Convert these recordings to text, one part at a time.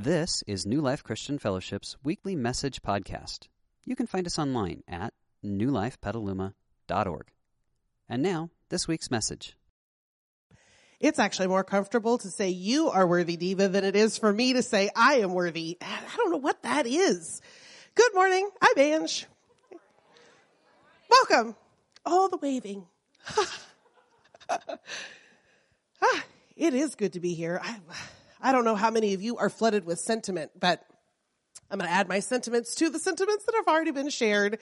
This is New Life Christian Fellowship's weekly message podcast. You can find us online at newlifepetaluma.org. And now, this week's message. It's actually more comfortable to say you are worthy, Diva, than it is for me to say I am worthy. I don't know what that is. Good morning. I'm Ange. Welcome. All the waving. ah, it is good to be here. I, I don't know how many of you are flooded with sentiment, but I'm going to add my sentiments to the sentiments that have already been shared.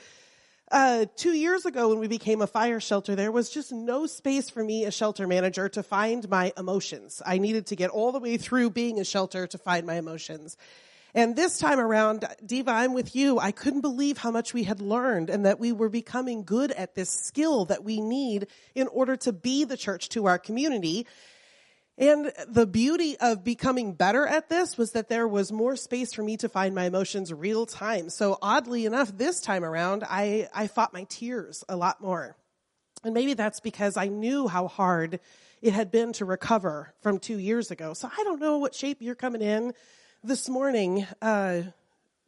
Uh, two years ago, when we became a fire shelter, there was just no space for me, a shelter manager, to find my emotions. I needed to get all the way through being a shelter to find my emotions. And this time around, Diva, I'm with you. I couldn't believe how much we had learned and that we were becoming good at this skill that we need in order to be the church to our community. And the beauty of becoming better at this was that there was more space for me to find my emotions real time. So oddly enough, this time around, I, I fought my tears a lot more. And maybe that's because I knew how hard it had been to recover from two years ago. So I don't know what shape you're coming in this morning, uh,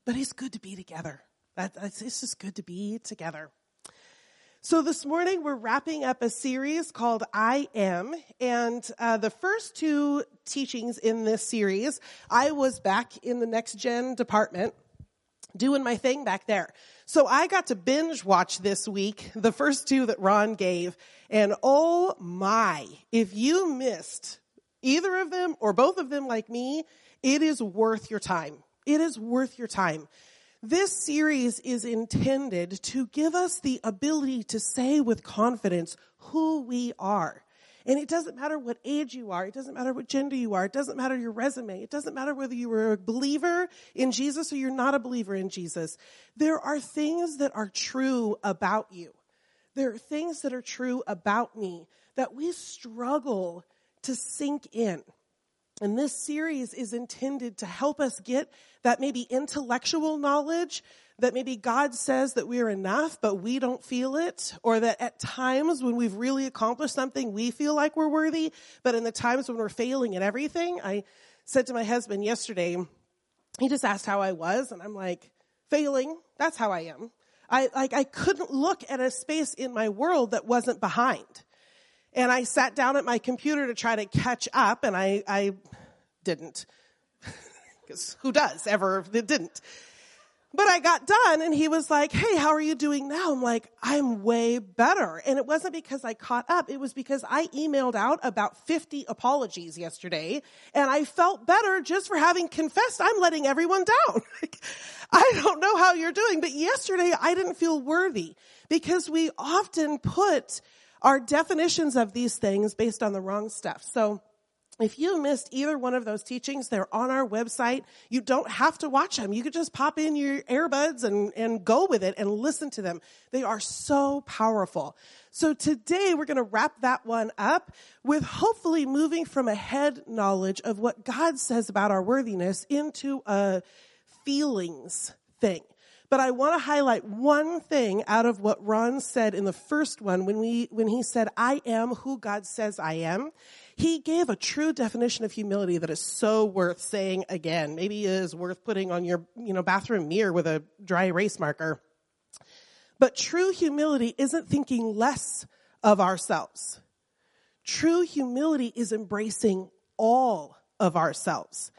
but it's good to be together. That, it's just good to be together. So this morning we're wrapping up a series called I Am, and uh, the first two teachings in this series, I was back in the next gen department doing my thing back there. So I got to binge watch this week the first two that Ron gave, and oh my, if you missed either of them or both of them like me, it is worth your time. It is worth your time. This series is intended to give us the ability to say with confidence who we are. And it doesn't matter what age you are. It doesn't matter what gender you are. It doesn't matter your resume. It doesn't matter whether you are a believer in Jesus or you're not a believer in Jesus. There are things that are true about you. There are things that are true about me that we struggle to sink in. And this series is intended to help us get that maybe intellectual knowledge that maybe God says that we're enough, but we don't feel it, or that at times when we've really accomplished something, we feel like we're worthy, but in the times when we're failing at everything, I said to my husband yesterday, he just asked how I was, and I'm like, failing, that's how I am. I, like, I couldn't look at a space in my world that wasn't behind. And I sat down at my computer to try to catch up, and I, I didn't. Because who does ever? It didn't. But I got done and he was like, Hey, how are you doing now? I'm like, I'm way better. And it wasn't because I caught up. It was because I emailed out about 50 apologies yesterday and I felt better just for having confessed I'm letting everyone down. I don't know how you're doing, but yesterday I didn't feel worthy because we often put our definitions of these things based on the wrong stuff. So if you missed either one of those teachings, they're on our website. You don't have to watch them. You could just pop in your earbuds and, and go with it and listen to them. They are so powerful. So today we're going to wrap that one up with hopefully moving from a head knowledge of what God says about our worthiness into a feelings thing. But I want to highlight one thing out of what Ron said in the first one when we, when he said, I am who God says I am. He gave a true definition of humility that is so worth saying again. Maybe is worth putting on your, you know, bathroom mirror with a dry erase marker. But true humility isn't thinking less of ourselves. True humility is embracing all of ourselves.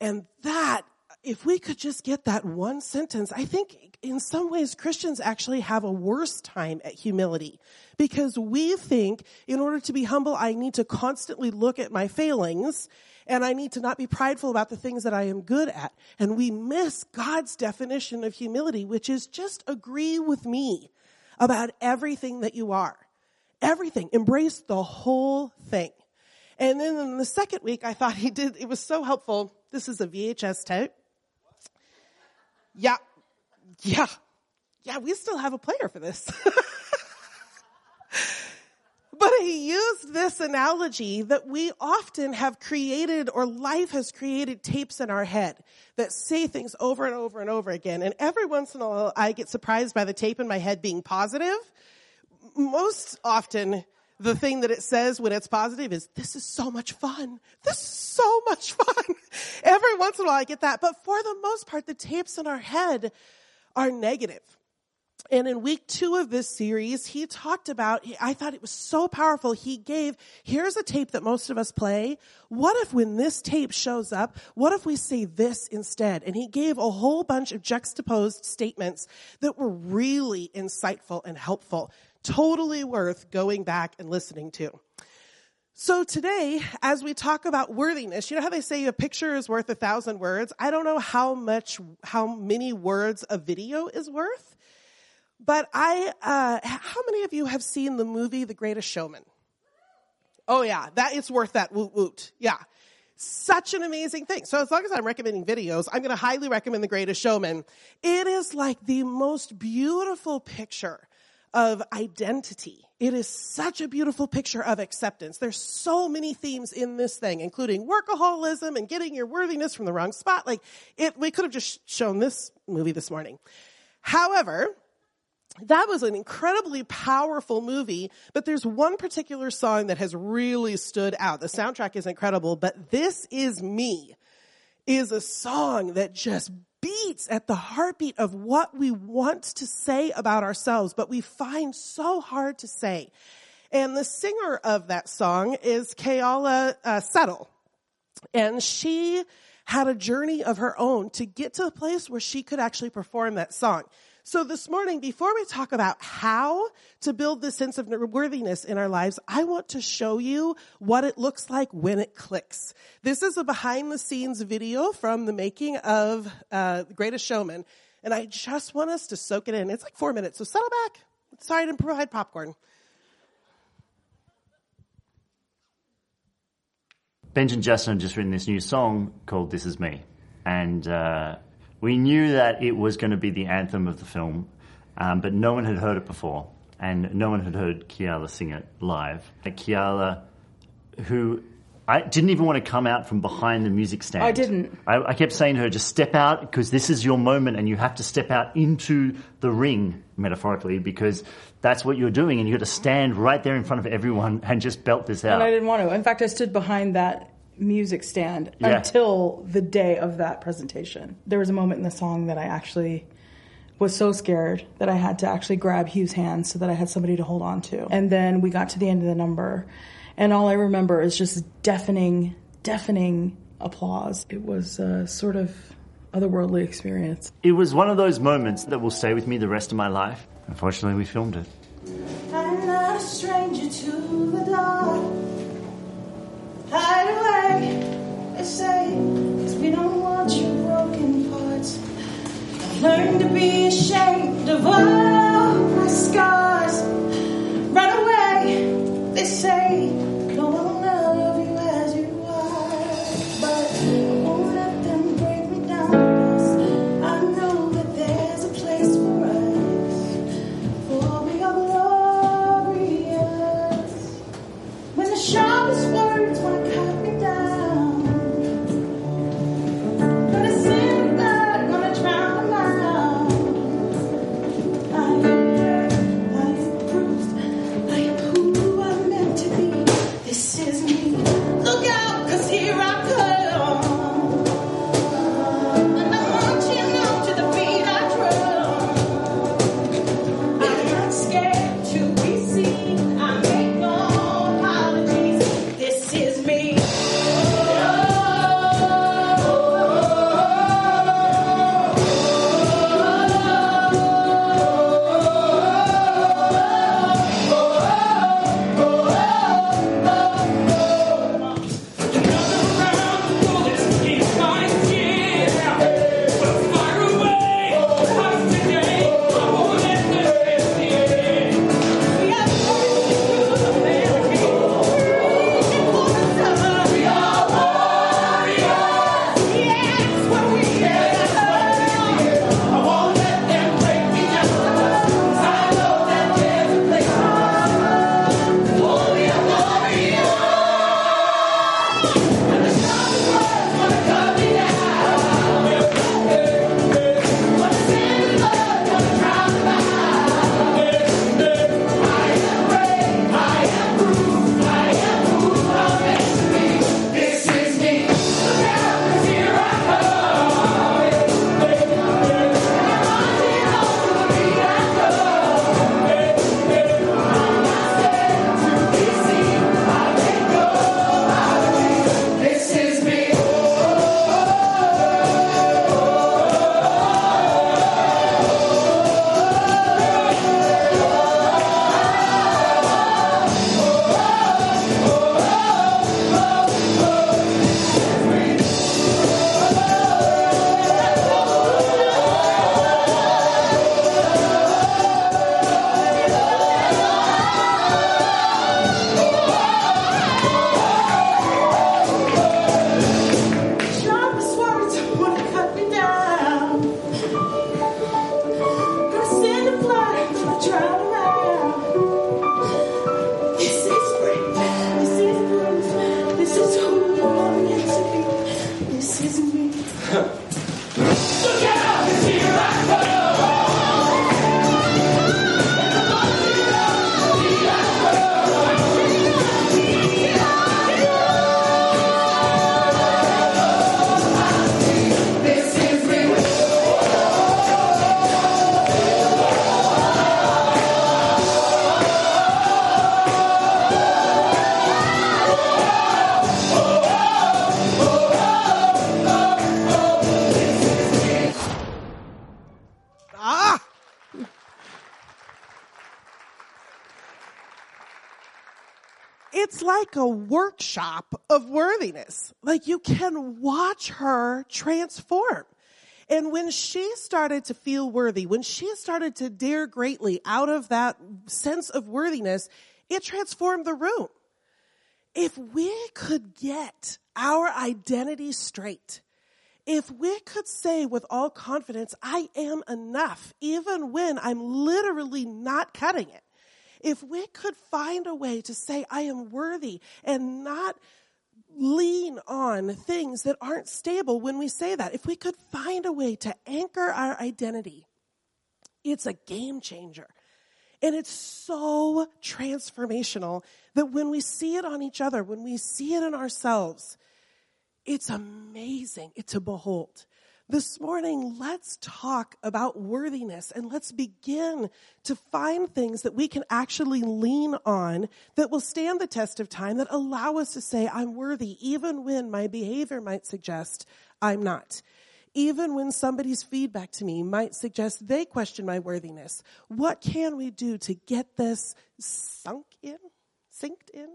And that if we could just get that one sentence, I think in some ways Christians actually have a worse time at humility because we think in order to be humble, I need to constantly look at my failings and I need to not be prideful about the things that I am good at. And we miss God's definition of humility, which is just agree with me about everything that you are. Everything. Embrace the whole thing. And then in the second week, I thought he did, it was so helpful. This is a VHS tape. Yeah. Yeah. Yeah, we still have a player for this. but he used this analogy that we often have created or life has created tapes in our head that say things over and over and over again. And every once in a while I get surprised by the tape in my head being positive. Most often the thing that it says when it's positive is, this is so much fun. This is so much fun. Every once in a while I get that. But for the most part, the tapes in our head are negative. And in week two of this series, he talked about, I thought it was so powerful. He gave, here's a tape that most of us play. What if when this tape shows up, what if we say this instead? And he gave a whole bunch of juxtaposed statements that were really insightful and helpful. Totally worth going back and listening to. So today, as we talk about worthiness, you know how they say a picture is worth a thousand words? I don't know how much, how many words a video is worth. But I, uh, how many of you have seen the movie The Greatest Showman? Oh yeah, that it's worth that woot woot. Yeah. Such an amazing thing. So as long as I'm recommending videos, I'm going to highly recommend The Greatest Showman. It is like the most beautiful picture of identity. It is such a beautiful picture of acceptance. There's so many themes in this thing, including workaholism and getting your worthiness from the wrong spot. Like it, we could have just shown this movie this morning. However, that was an incredibly powerful movie, but there's one particular song that has really stood out. The soundtrack is incredible, but This Is Me is a song that just beats at the heartbeat of what we want to say about ourselves, but we find so hard to say. And the singer of that song is Keala uh, Settle. And she had a journey of her own to get to a place where she could actually perform that song. So this morning, before we talk about how to build this sense of worthiness in our lives, I want to show you what it looks like when it clicks. This is a behind the scenes video from the making of uh, The Greatest Showman. And I just want us to soak it in. It's like four minutes, so settle back. Sorry to provide popcorn. Benj and Justin have just written this new song called This Is Me. And uh, we knew that it was going to be the anthem of the film, um, but no one had heard it before, and no one had heard Keala sing it live. Keala, who I didn't even want to come out from behind the music stand. I didn't. I, I kept saying to her, just step out because this is your moment and you have to step out into the ring, metaphorically, because that's what you're doing and you've got to stand right there in front of everyone and just belt this out. And I didn't want to. In fact, I stood behind that music stand Yeah. until the day of that presentation. There was a moment in the song that I actually was so scared that I had to actually grab Hugh's hand so that I had somebody to hold on to. And then we got to the end of the number, and all I remember is just deafening, deafening applause. It was a sort of otherworldly experience. It was one of those moments that will stay with me the rest of my life. Unfortunately, we filmed it. Hide away, they say, 'cause we don't want your broken parts. I've learned to be ashamed of all my scars. Run away, they say, workshop of worthiness. Like you can watch her transform. And when she started to feel worthy, when she started to dare greatly out of that sense of worthiness, it transformed the room. If we could get our identity straight, if we could say with all confidence, I am enough, even when I'm literally not cutting it, if we could find a way to say, I am worthy and not lean on things that aren't stable when we say that, if we could find a way to anchor our identity, it's a game changer. And it's so transformational that when we see it on each other, when we see it in ourselves, it's amazing to behold. This morning, let's talk about worthiness and let's begin to find things that we can actually lean on that will stand the test of time, that allow us to say, I'm worthy, even when my behavior might suggest I'm not. Even when somebody's feedback to me might suggest they question my worthiness. What can we do to get this sunk in? Sinked in?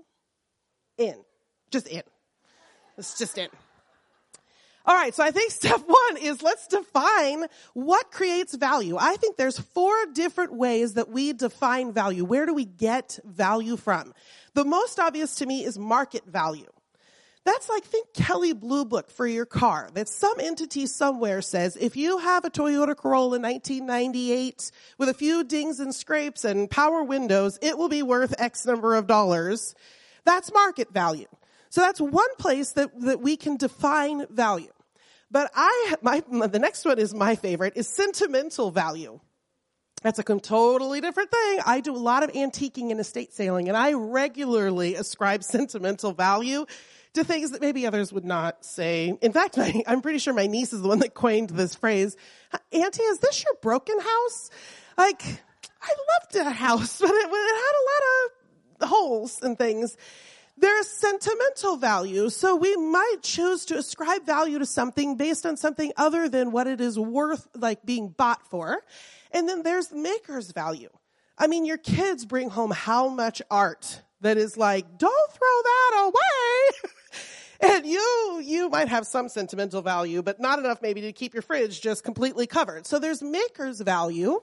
In. Just in. It's just in. All right, so I think step one is let's define what creates value. I think there's four different ways that we define value. Where do we get value from? The most obvious to me is market value. That's like, think Kelley Blue Book for your car. That some entity somewhere says if you have a Toyota Corolla 1998 with a few dings and scrapes and power windows, it will be worth X number of dollars. That's market value. So that's one place that, that we can define value. But I, my, the next one is my favorite, is sentimental value. That's a totally different thing. I do a lot of antiquing and estate sailing, and I regularly ascribe sentimental value to things that maybe others would not say. In fact, my, I'm pretty sure my niece is the one that coined this phrase. Auntie, is this your broken house? Like, I loved a house, but it, it had a lot of holes and things. There's sentimental value. So we might choose to ascribe value to something based on something other than what it is worth, like being bought for. And then there's maker's value. I mean, your kids bring home how much art that is like, don't throw that away. and you, you might have some sentimental value, but not enough maybe to keep your fridge just completely covered. So there's maker's value.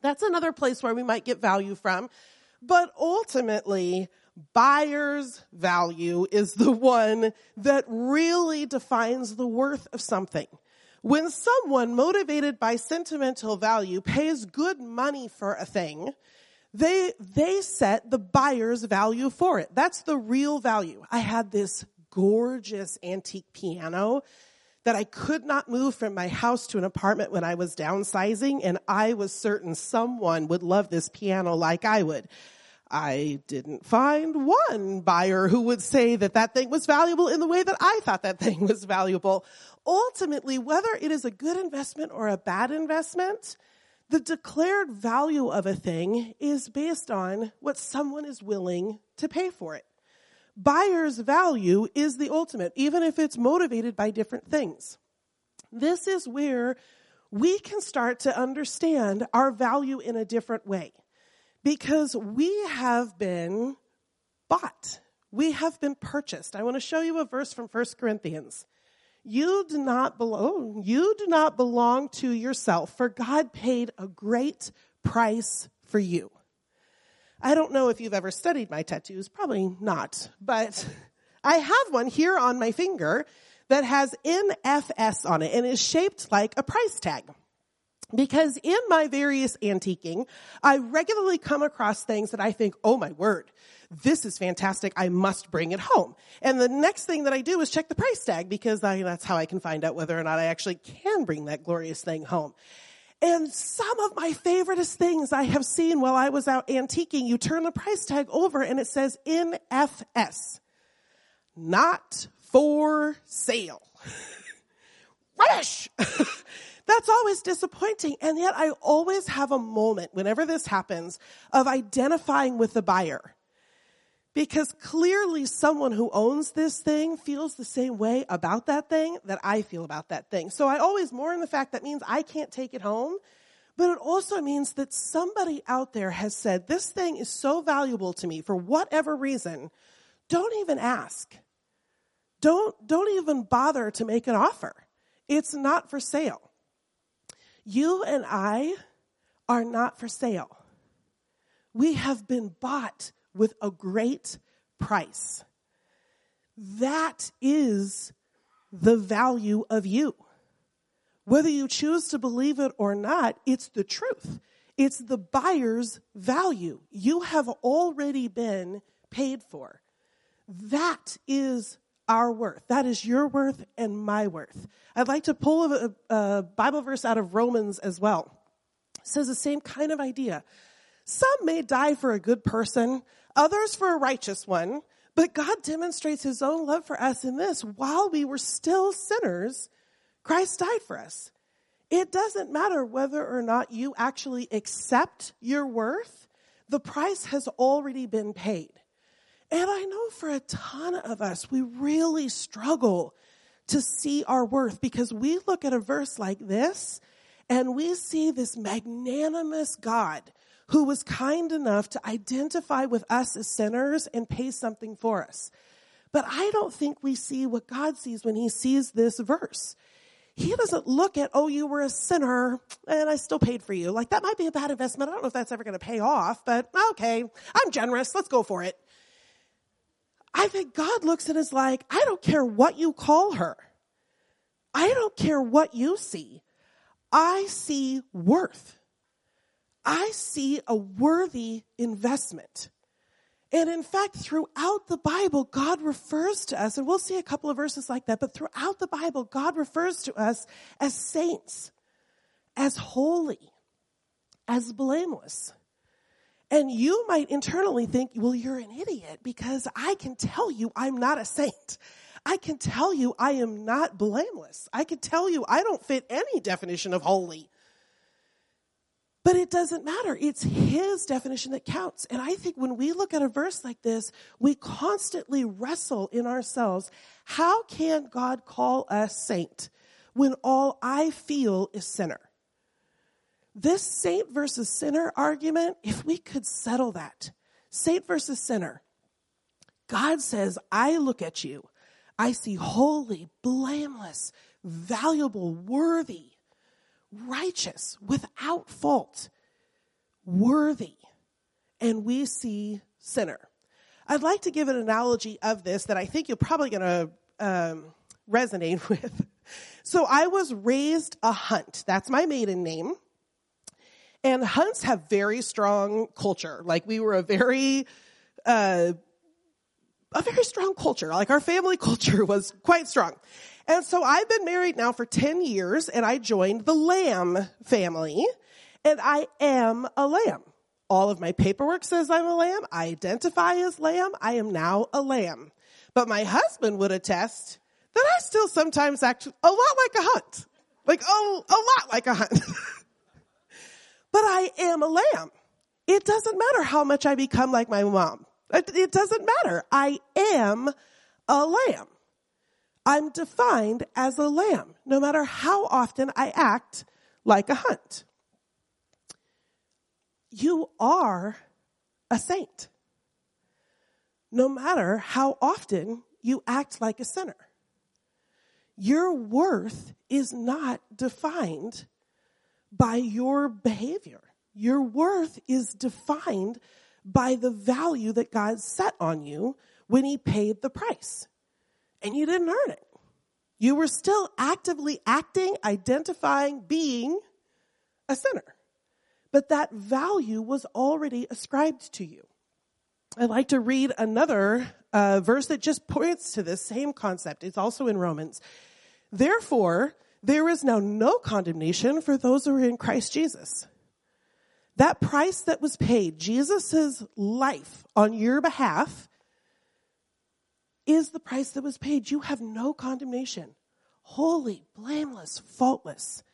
That's another place where we might get value from. But ultimately, buyer's value is the one that really defines the worth of something. When someone motivated by sentimental value pays good money for a thing, they, they set the buyer's value for it. That's the real value. I had this gorgeous antique piano that I could not move from my house to an apartment when I was downsizing, and I was certain someone would love this piano like I would. I didn't find one buyer who would say that that thing was valuable in the way that I thought that thing was valuable. Ultimately, whether it is a good investment or a bad investment, the declared value of a thing is based on what someone is willing to pay for it. Buyer's value is the ultimate, even if it's motivated by different things. This is where we can start to understand our value in a different way. Because we have been bought. We have been purchased. I want to show you a verse from 1 Corinthians. You do not belong, oh, you do not belong to yourself, for God paid a great price for you. I don't know if you've ever studied my tattoos, probably not, but I have one here on my finger that has NFS on it and is shaped like a price tag. Because in my various antiquing, I regularly come across things that I think, oh my word, this is fantastic. I must bring it home. And the next thing that I do is check the price tag because I, that's how I can find out whether or not I actually can bring that glorious thing home. And some of my favoriteest things I have seen while I was out antiquing, you turn the price tag over and it says NFS. Not for sale. Rubbish! That's always disappointing. And yet I always have a moment whenever this happens of identifying with the buyer. Because clearly someone who owns this thing feels the same way about that thing that I feel about that thing. So I always mourn the fact that means I can't take it home. But it also means that somebody out there has said, this thing is so valuable to me for whatever reason. don't even ask. Don't, don't even bother to make an offer. It's not for sale. You and I are not for sale. We have been bought with a great price. That is the value of you. Whether you choose to believe it or not, it's the truth. It's the buyer's value. You have already been paid for. That is our worth. That is your worth and my worth. I'd like to pull a, a Bible verse out of Romans as well. It says the same kind of idea. Some may die for a good person, others for a righteous one, but God demonstrates his own love for us in this. While we were still sinners, Christ died for us. It doesn't matter whether or not you actually accept your worth. The price has already been paid. And I know for a ton of us, we really struggle to see our worth because we look at a verse like this and we see this magnanimous God who was kind enough to identify with us as sinners and pay something for us. But I don't think we see what God sees when he sees this verse. He doesn't look at, oh, you were a sinner and I still paid for you. Like that might be a bad investment. I don't know if that's ever going to pay off, but okay, I'm generous. Let's go for it. I think God looks at us like, I don't care what you call her. I don't care what you see. I see worth. I see a worthy investment. And in fact, throughout the Bible, God refers to us, and we'll see a couple of verses like that, but throughout the Bible, God refers to us as saints, as holy, as blameless. And you might internally think, well, you're an idiot because I can tell you I'm not a saint. I can tell you I am not blameless. I can tell you I don't fit any definition of holy. But it doesn't matter. It's his definition that counts. And I think when we look at a verse like this, we constantly wrestle in ourselves. How can God call us saint when all I feel is sinner? This saint versus sinner argument, if we could settle that, saint versus sinner, God says, I look at you, I see holy, blameless, valuable, worthy, righteous, without fault, worthy, and we see sinner. I'd like to give an analogy of this that I think you're probably going to um, resonate with. So I was raised a hunt. That's my maiden name. And hunts have very strong culture. Like we were a very, uh, a very strong culture. Like our family culture was quite strong. And so I've been married now for 10 years and I joined the lamb family and I am a lamb. All of my paperwork says I'm a lamb. I identify as lamb. I am now a lamb. But my husband would attest that I still sometimes act a lot like a hunt. Like, oh, a lot like a hunt. but I am a lamb. It doesn't matter how much I become like my mom. It doesn't matter. I am a lamb. I'm defined as a lamb, no matter how often I act like a hunt. You are a saint, no matter how often you act like a sinner. Your worth is not defined by your behavior. Your worth is defined by the value that God set on you when He paid the price. And you didn't earn it. You were still actively acting, identifying, being a sinner. But that value was already ascribed to you. I'd like to read another uh, verse that just points to this same concept. It's also in Romans. Therefore, there is now no condemnation for those who are in Christ Jesus. That price that was paid, Jesus' life on your behalf, is the price that was paid. You have no condemnation. Holy, blameless, faultless.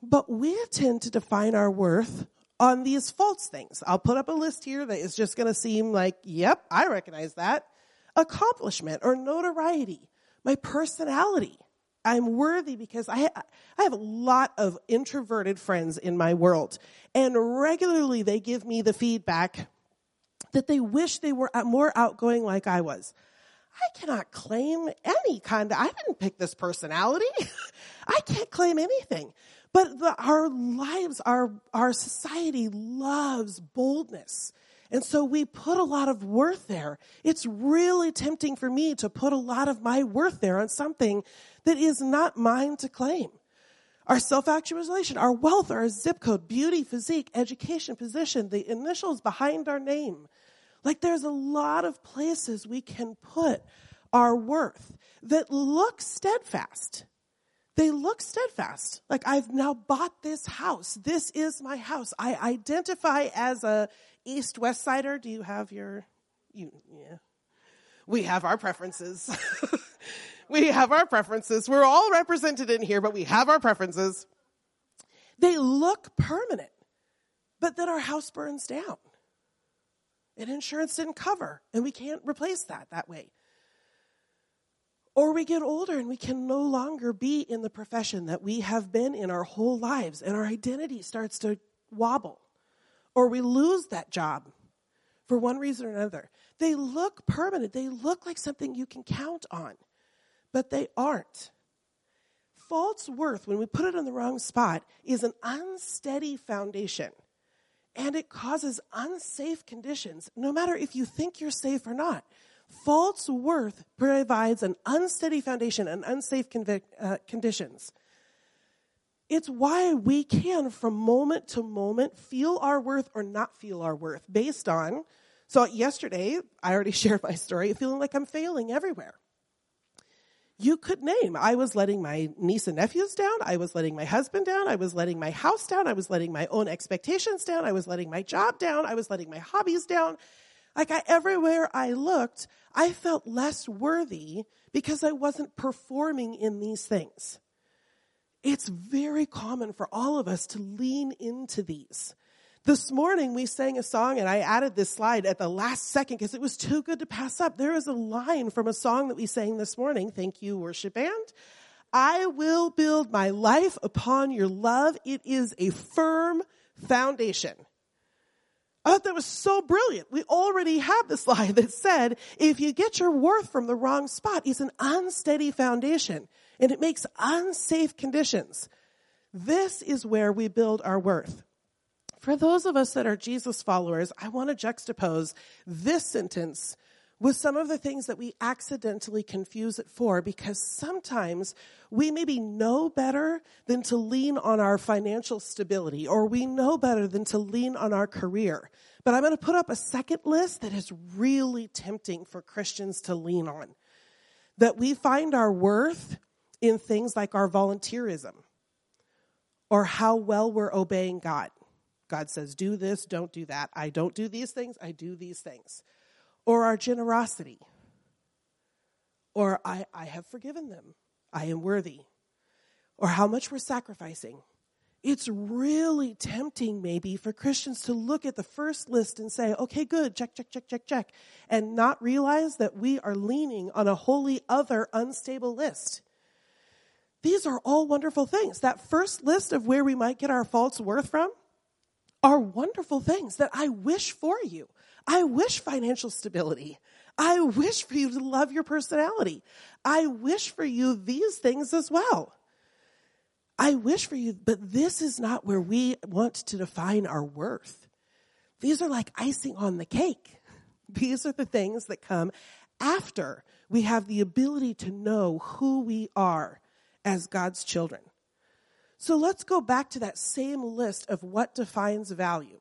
But we tend to define our worth on these false things. I'll put up a list here that is just going to seem like, yep, I recognize that. Accomplishment or notoriety, my personality, I'm worthy because I, I have a lot of introverted friends in my world. And regularly they give me the feedback, that they wish they were uh, more outgoing like I was. I cannot claim any kind of, I didn't pick this personality. I can't claim anything. But the, our lives, our, our society loves boldness. And so we put a lot of worth there. It's really tempting for me to put a lot of my worth there on something that is not mine to claim. Our self-actualization, our wealth, our zip code, beauty, physique, education, position, the initials behind our name. Like there's a lot of places we can put our worth that look steadfast. They look steadfast. Like I've now bought this house. This is my house. I identify as a East West Sider. Do you have your, you, yeah. We have our preferences. we have our preferences. We're all represented in here, but we have our preferences. They look permanent, but then our house burns down and insurance didn't cover, and we can't replace that that way. Or we get older and we can no longer be in the profession that we have been in our whole lives, and our identity starts to wobble. Or we lose that job for one reason or another. They look permanent, they look like something you can count on, but they aren't. False worth, when we put it in the wrong spot, is an unsteady foundation and it causes unsafe conditions, no matter if you think you're safe or not. False worth provides an unsteady foundation and unsafe convic- uh, conditions. It's why we can, from moment to moment, feel our worth or not feel our worth based on. So, yesterday, I already shared my story, feeling like I'm failing everywhere you could name. I was letting my niece and nephews down. I was letting my husband down. I was letting my house down. I was letting my own expectations down. I was letting my job down. I was letting my hobbies down. Like I, everywhere I looked, I felt less worthy because I wasn't performing in these things. It's very common for all of us to lean into these. This morning we sang a song and I added this slide at the last second because it was too good to pass up. There is a line from a song that we sang this morning. Thank you, worship band. I will build my life upon your love. It is a firm foundation. I thought that was so brilliant. We already have this line that said, if you get your worth from the wrong spot, it's an unsteady foundation and it makes unsafe conditions. This is where we build our worth. For those of us that are Jesus followers, I want to juxtapose this sentence with some of the things that we accidentally confuse it for because sometimes we maybe know better than to lean on our financial stability or we know better than to lean on our career. But I'm going to put up a second list that is really tempting for Christians to lean on. That we find our worth in things like our volunteerism or how well we're obeying God. God says, do this, don't do that. I don't do these things, I do these things. Or our generosity. Or I, I have forgiven them. I am worthy. Or how much we're sacrificing. It's really tempting, maybe, for Christians to look at the first list and say, okay, good, check, check, check, check, check, and not realize that we are leaning on a wholly other unstable list. These are all wonderful things. That first list of where we might get our false worth from, are wonderful things that I wish for you. I wish financial stability. I wish for you to love your personality. I wish for you these things as well. I wish for you, but this is not where we want to define our worth. These are like icing on the cake. These are the things that come after we have the ability to know who we are as God's children. So let's go back to that same list of what defines value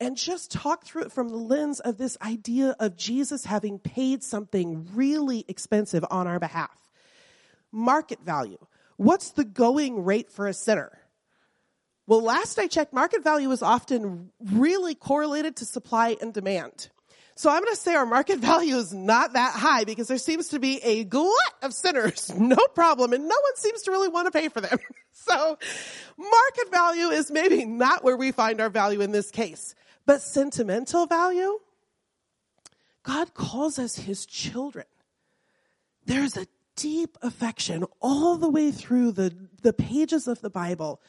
and just talk through it from the lens of this idea of Jesus having paid something really expensive on our behalf. Market value. What's the going rate for a sinner? Well, last I checked, market value is often really correlated to supply and demand. So I'm going to say our market value is not that high because there seems to be a glut of sinners, no problem, and no one seems to really want to pay for them. so market value is maybe not where we find our value in this case, but sentimental value, God calls us his children. There's a deep affection all the way through the, the pages of the Bible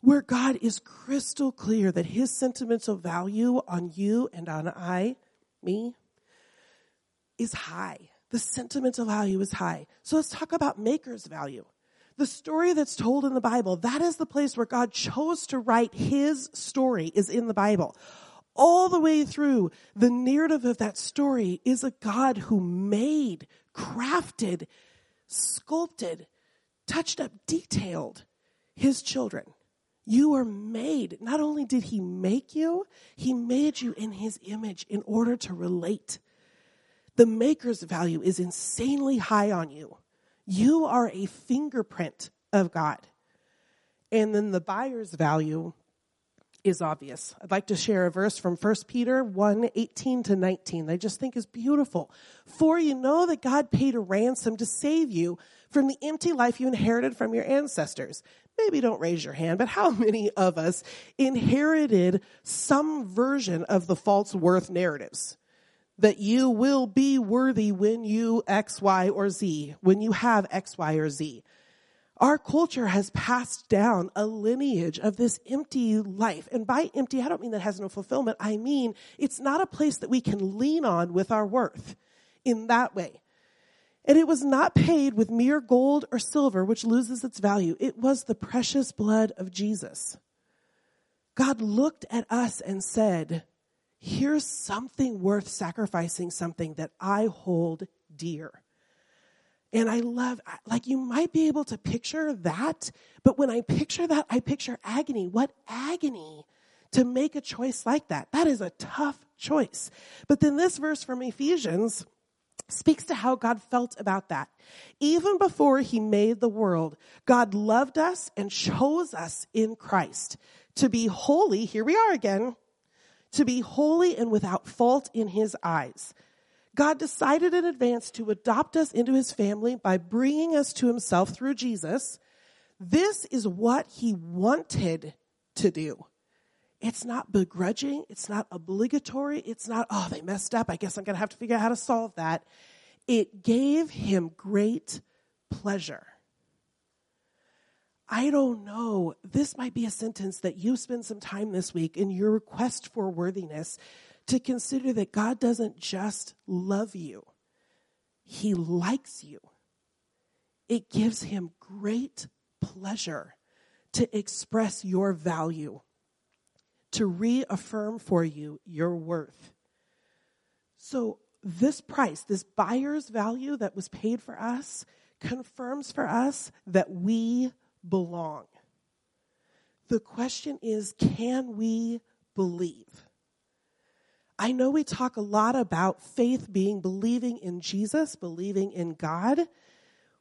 where God is crystal clear that his sentimental value on you and on I me is high. The sentimental value is high. So let's talk about maker's value. The story that's told in the Bible, that is the place where God chose to write his story is in the Bible. All the way through the narrative of that story is a God who made, crafted, sculpted, touched up, detailed his children. You are made. Not only did he make you, he made you in his image in order to relate. The maker's value is insanely high on you. You are a fingerprint of God. And then the buyer's value is obvious. I'd like to share a verse from 1 Peter 1 18 to 19. I just think is beautiful. For you know that God paid a ransom to save you from the empty life you inherited from your ancestors. Maybe don't raise your hand, but how many of us inherited some version of the false worth narratives? That you will be worthy when you X, Y, or Z, when you have X, Y, or Z. Our culture has passed down a lineage of this empty life. And by empty, I don't mean that has no fulfillment. I mean, it's not a place that we can lean on with our worth in that way. And it was not paid with mere gold or silver, which loses its value. It was the precious blood of Jesus. God looked at us and said, Here's something worth sacrificing, something that I hold dear. And I love, like, you might be able to picture that, but when I picture that, I picture agony. What agony to make a choice like that? That is a tough choice. But then this verse from Ephesians, speaks to how God felt about that. Even before he made the world, God loved us and chose us in Christ to be holy. Here we are again. To be holy and without fault in his eyes. God decided in advance to adopt us into his family by bringing us to himself through Jesus. This is what he wanted to do. It's not begrudging. It's not obligatory. It's not, oh, they messed up. I guess I'm going to have to figure out how to solve that. It gave him great pleasure. I don't know. This might be a sentence that you spend some time this week in your request for worthiness to consider that God doesn't just love you, He likes you. It gives Him great pleasure to express your value to reaffirm for you your worth. So, this price, this buyer's value that was paid for us, confirms for us that we belong. The question is can we believe? I know we talk a lot about faith being believing in Jesus, believing in God.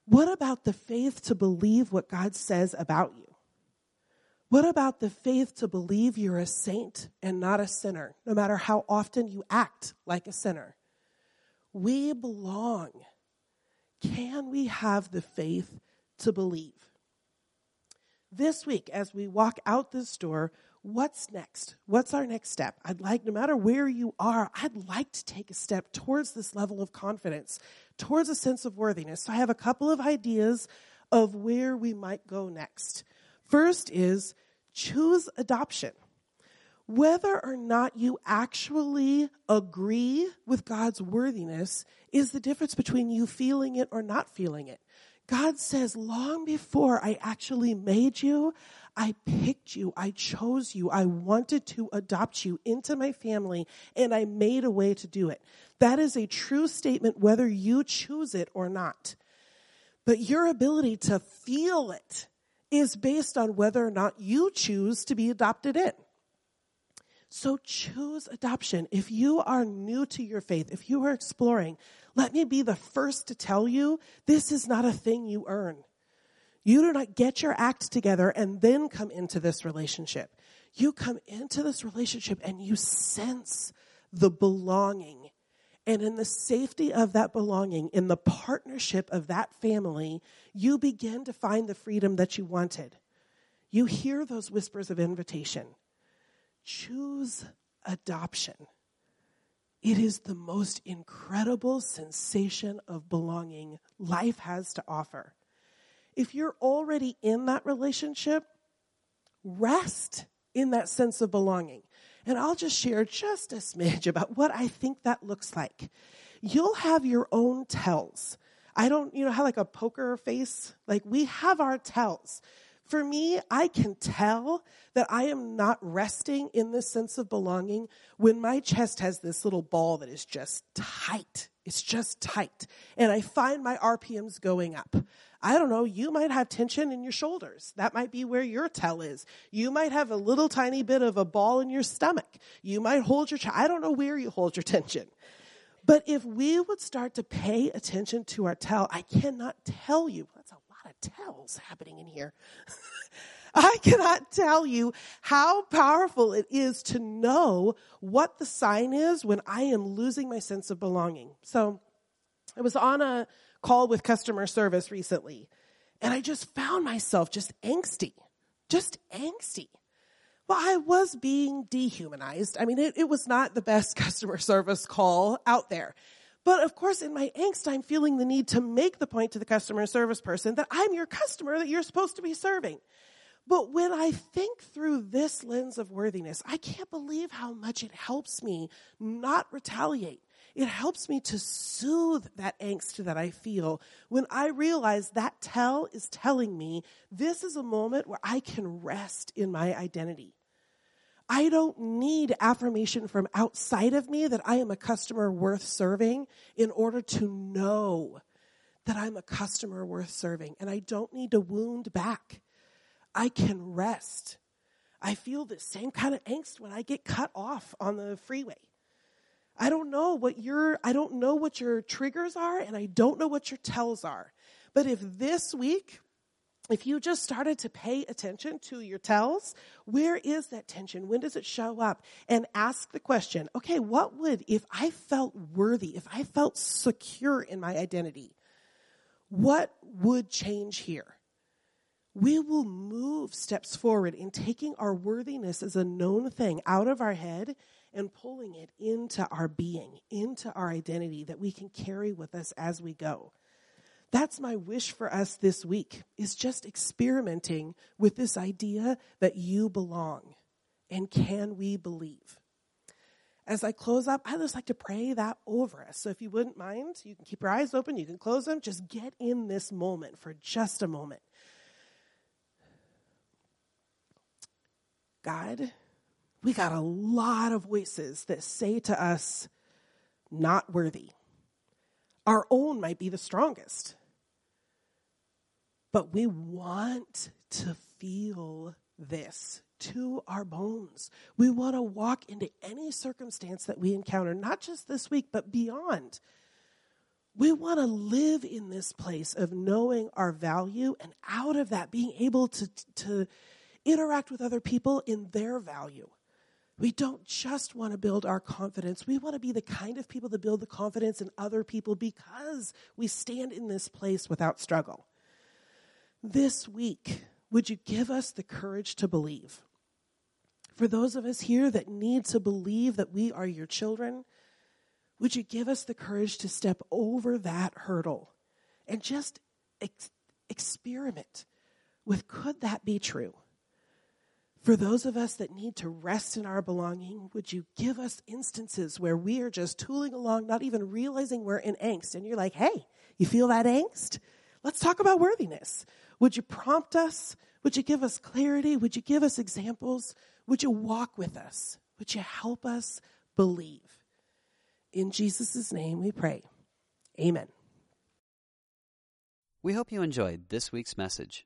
What about the faith to believe what God says about you? What about the faith to believe you're a saint and not a sinner, no matter how often you act like a sinner? We belong. Can we have the faith to believe? This week, as we walk out this door, what's next? What's our next step? I'd like, no matter where you are, I'd like to take a step towards this level of confidence, towards a sense of worthiness. So I have a couple of ideas of where we might go next. First is choose adoption. Whether or not you actually agree with God's worthiness is the difference between you feeling it or not feeling it. God says, long before I actually made you, I picked you, I chose you, I wanted to adopt you into my family, and I made a way to do it. That is a true statement whether you choose it or not. But your ability to feel it is based on whether or not you choose to be adopted in. So choose adoption. If you are new to your faith, if you are exploring, let me be the first to tell you this is not a thing you earn. You do not get your act together and then come into this relationship. You come into this relationship and you sense the belonging and in the safety of that belonging, in the partnership of that family, you begin to find the freedom that you wanted. You hear those whispers of invitation. Choose adoption. It is the most incredible sensation of belonging life has to offer. If you're already in that relationship, rest in that sense of belonging. And I'll just share just a smidge about what I think that looks like. You'll have your own tells. I don't, you know, have like a poker face. Like we have our tells. For me, I can tell that I am not resting in this sense of belonging when my chest has this little ball that is just tight. It's just tight. And I find my RPMs going up. I don't know, you might have tension in your shoulders. That might be where your tell is. You might have a little tiny bit of a ball in your stomach. You might hold your, I don't know where you hold your tension. But if we would start to pay attention to our tell, I cannot tell you, that's a lot of tells happening in here. I cannot tell you how powerful it is to know what the sign is when I am losing my sense of belonging. So I was on a call with customer service recently and I just found myself just angsty, just angsty. Well, I was being dehumanized. I mean, it, it was not the best customer service call out there. But of course, in my angst, I'm feeling the need to make the point to the customer service person that I'm your customer that you're supposed to be serving. But when I think through this lens of worthiness, I can't believe how much it helps me not retaliate. It helps me to soothe that angst that I feel when I realize that tell is telling me this is a moment where I can rest in my identity. I don't need affirmation from outside of me that I am a customer worth serving in order to know that I'm a customer worth serving. And I don't need to wound back. I can rest. I feel the same kind of angst when I get cut off on the freeway. I don't know what your I don't know what your triggers are and I don't know what your tells are. But if this week if you just started to pay attention to your tells, where is that tension? When does it show up? And ask the question, okay, what would, if I felt worthy, if I felt secure in my identity, what would change here? We will move steps forward in taking our worthiness as a known thing out of our head and pulling it into our being, into our identity that we can carry with us as we go. That's my wish for us this week is just experimenting with this idea that you belong and can we believe. As I close up, I just like to pray that over us. So if you wouldn't mind, you can keep your eyes open, you can close them, just get in this moment for just a moment. God, we got a lot of voices that say to us, not worthy. Our own might be the strongest. But we want to feel this to our bones. We want to walk into any circumstance that we encounter, not just this week, but beyond. We want to live in this place of knowing our value and out of that being able to, to interact with other people in their value. We don't just want to build our confidence. We want to be the kind of people that build the confidence in other people because we stand in this place without struggle. This week, would you give us the courage to believe? For those of us here that need to believe that we are your children, would you give us the courage to step over that hurdle and just ex- experiment with could that be true? For those of us that need to rest in our belonging, would you give us instances where we are just tooling along, not even realizing we're in angst? And you're like, hey, you feel that angst? Let's talk about worthiness. Would you prompt us? Would you give us clarity? Would you give us examples? Would you walk with us? Would you help us believe? In Jesus' name we pray. Amen. We hope you enjoyed this week's message.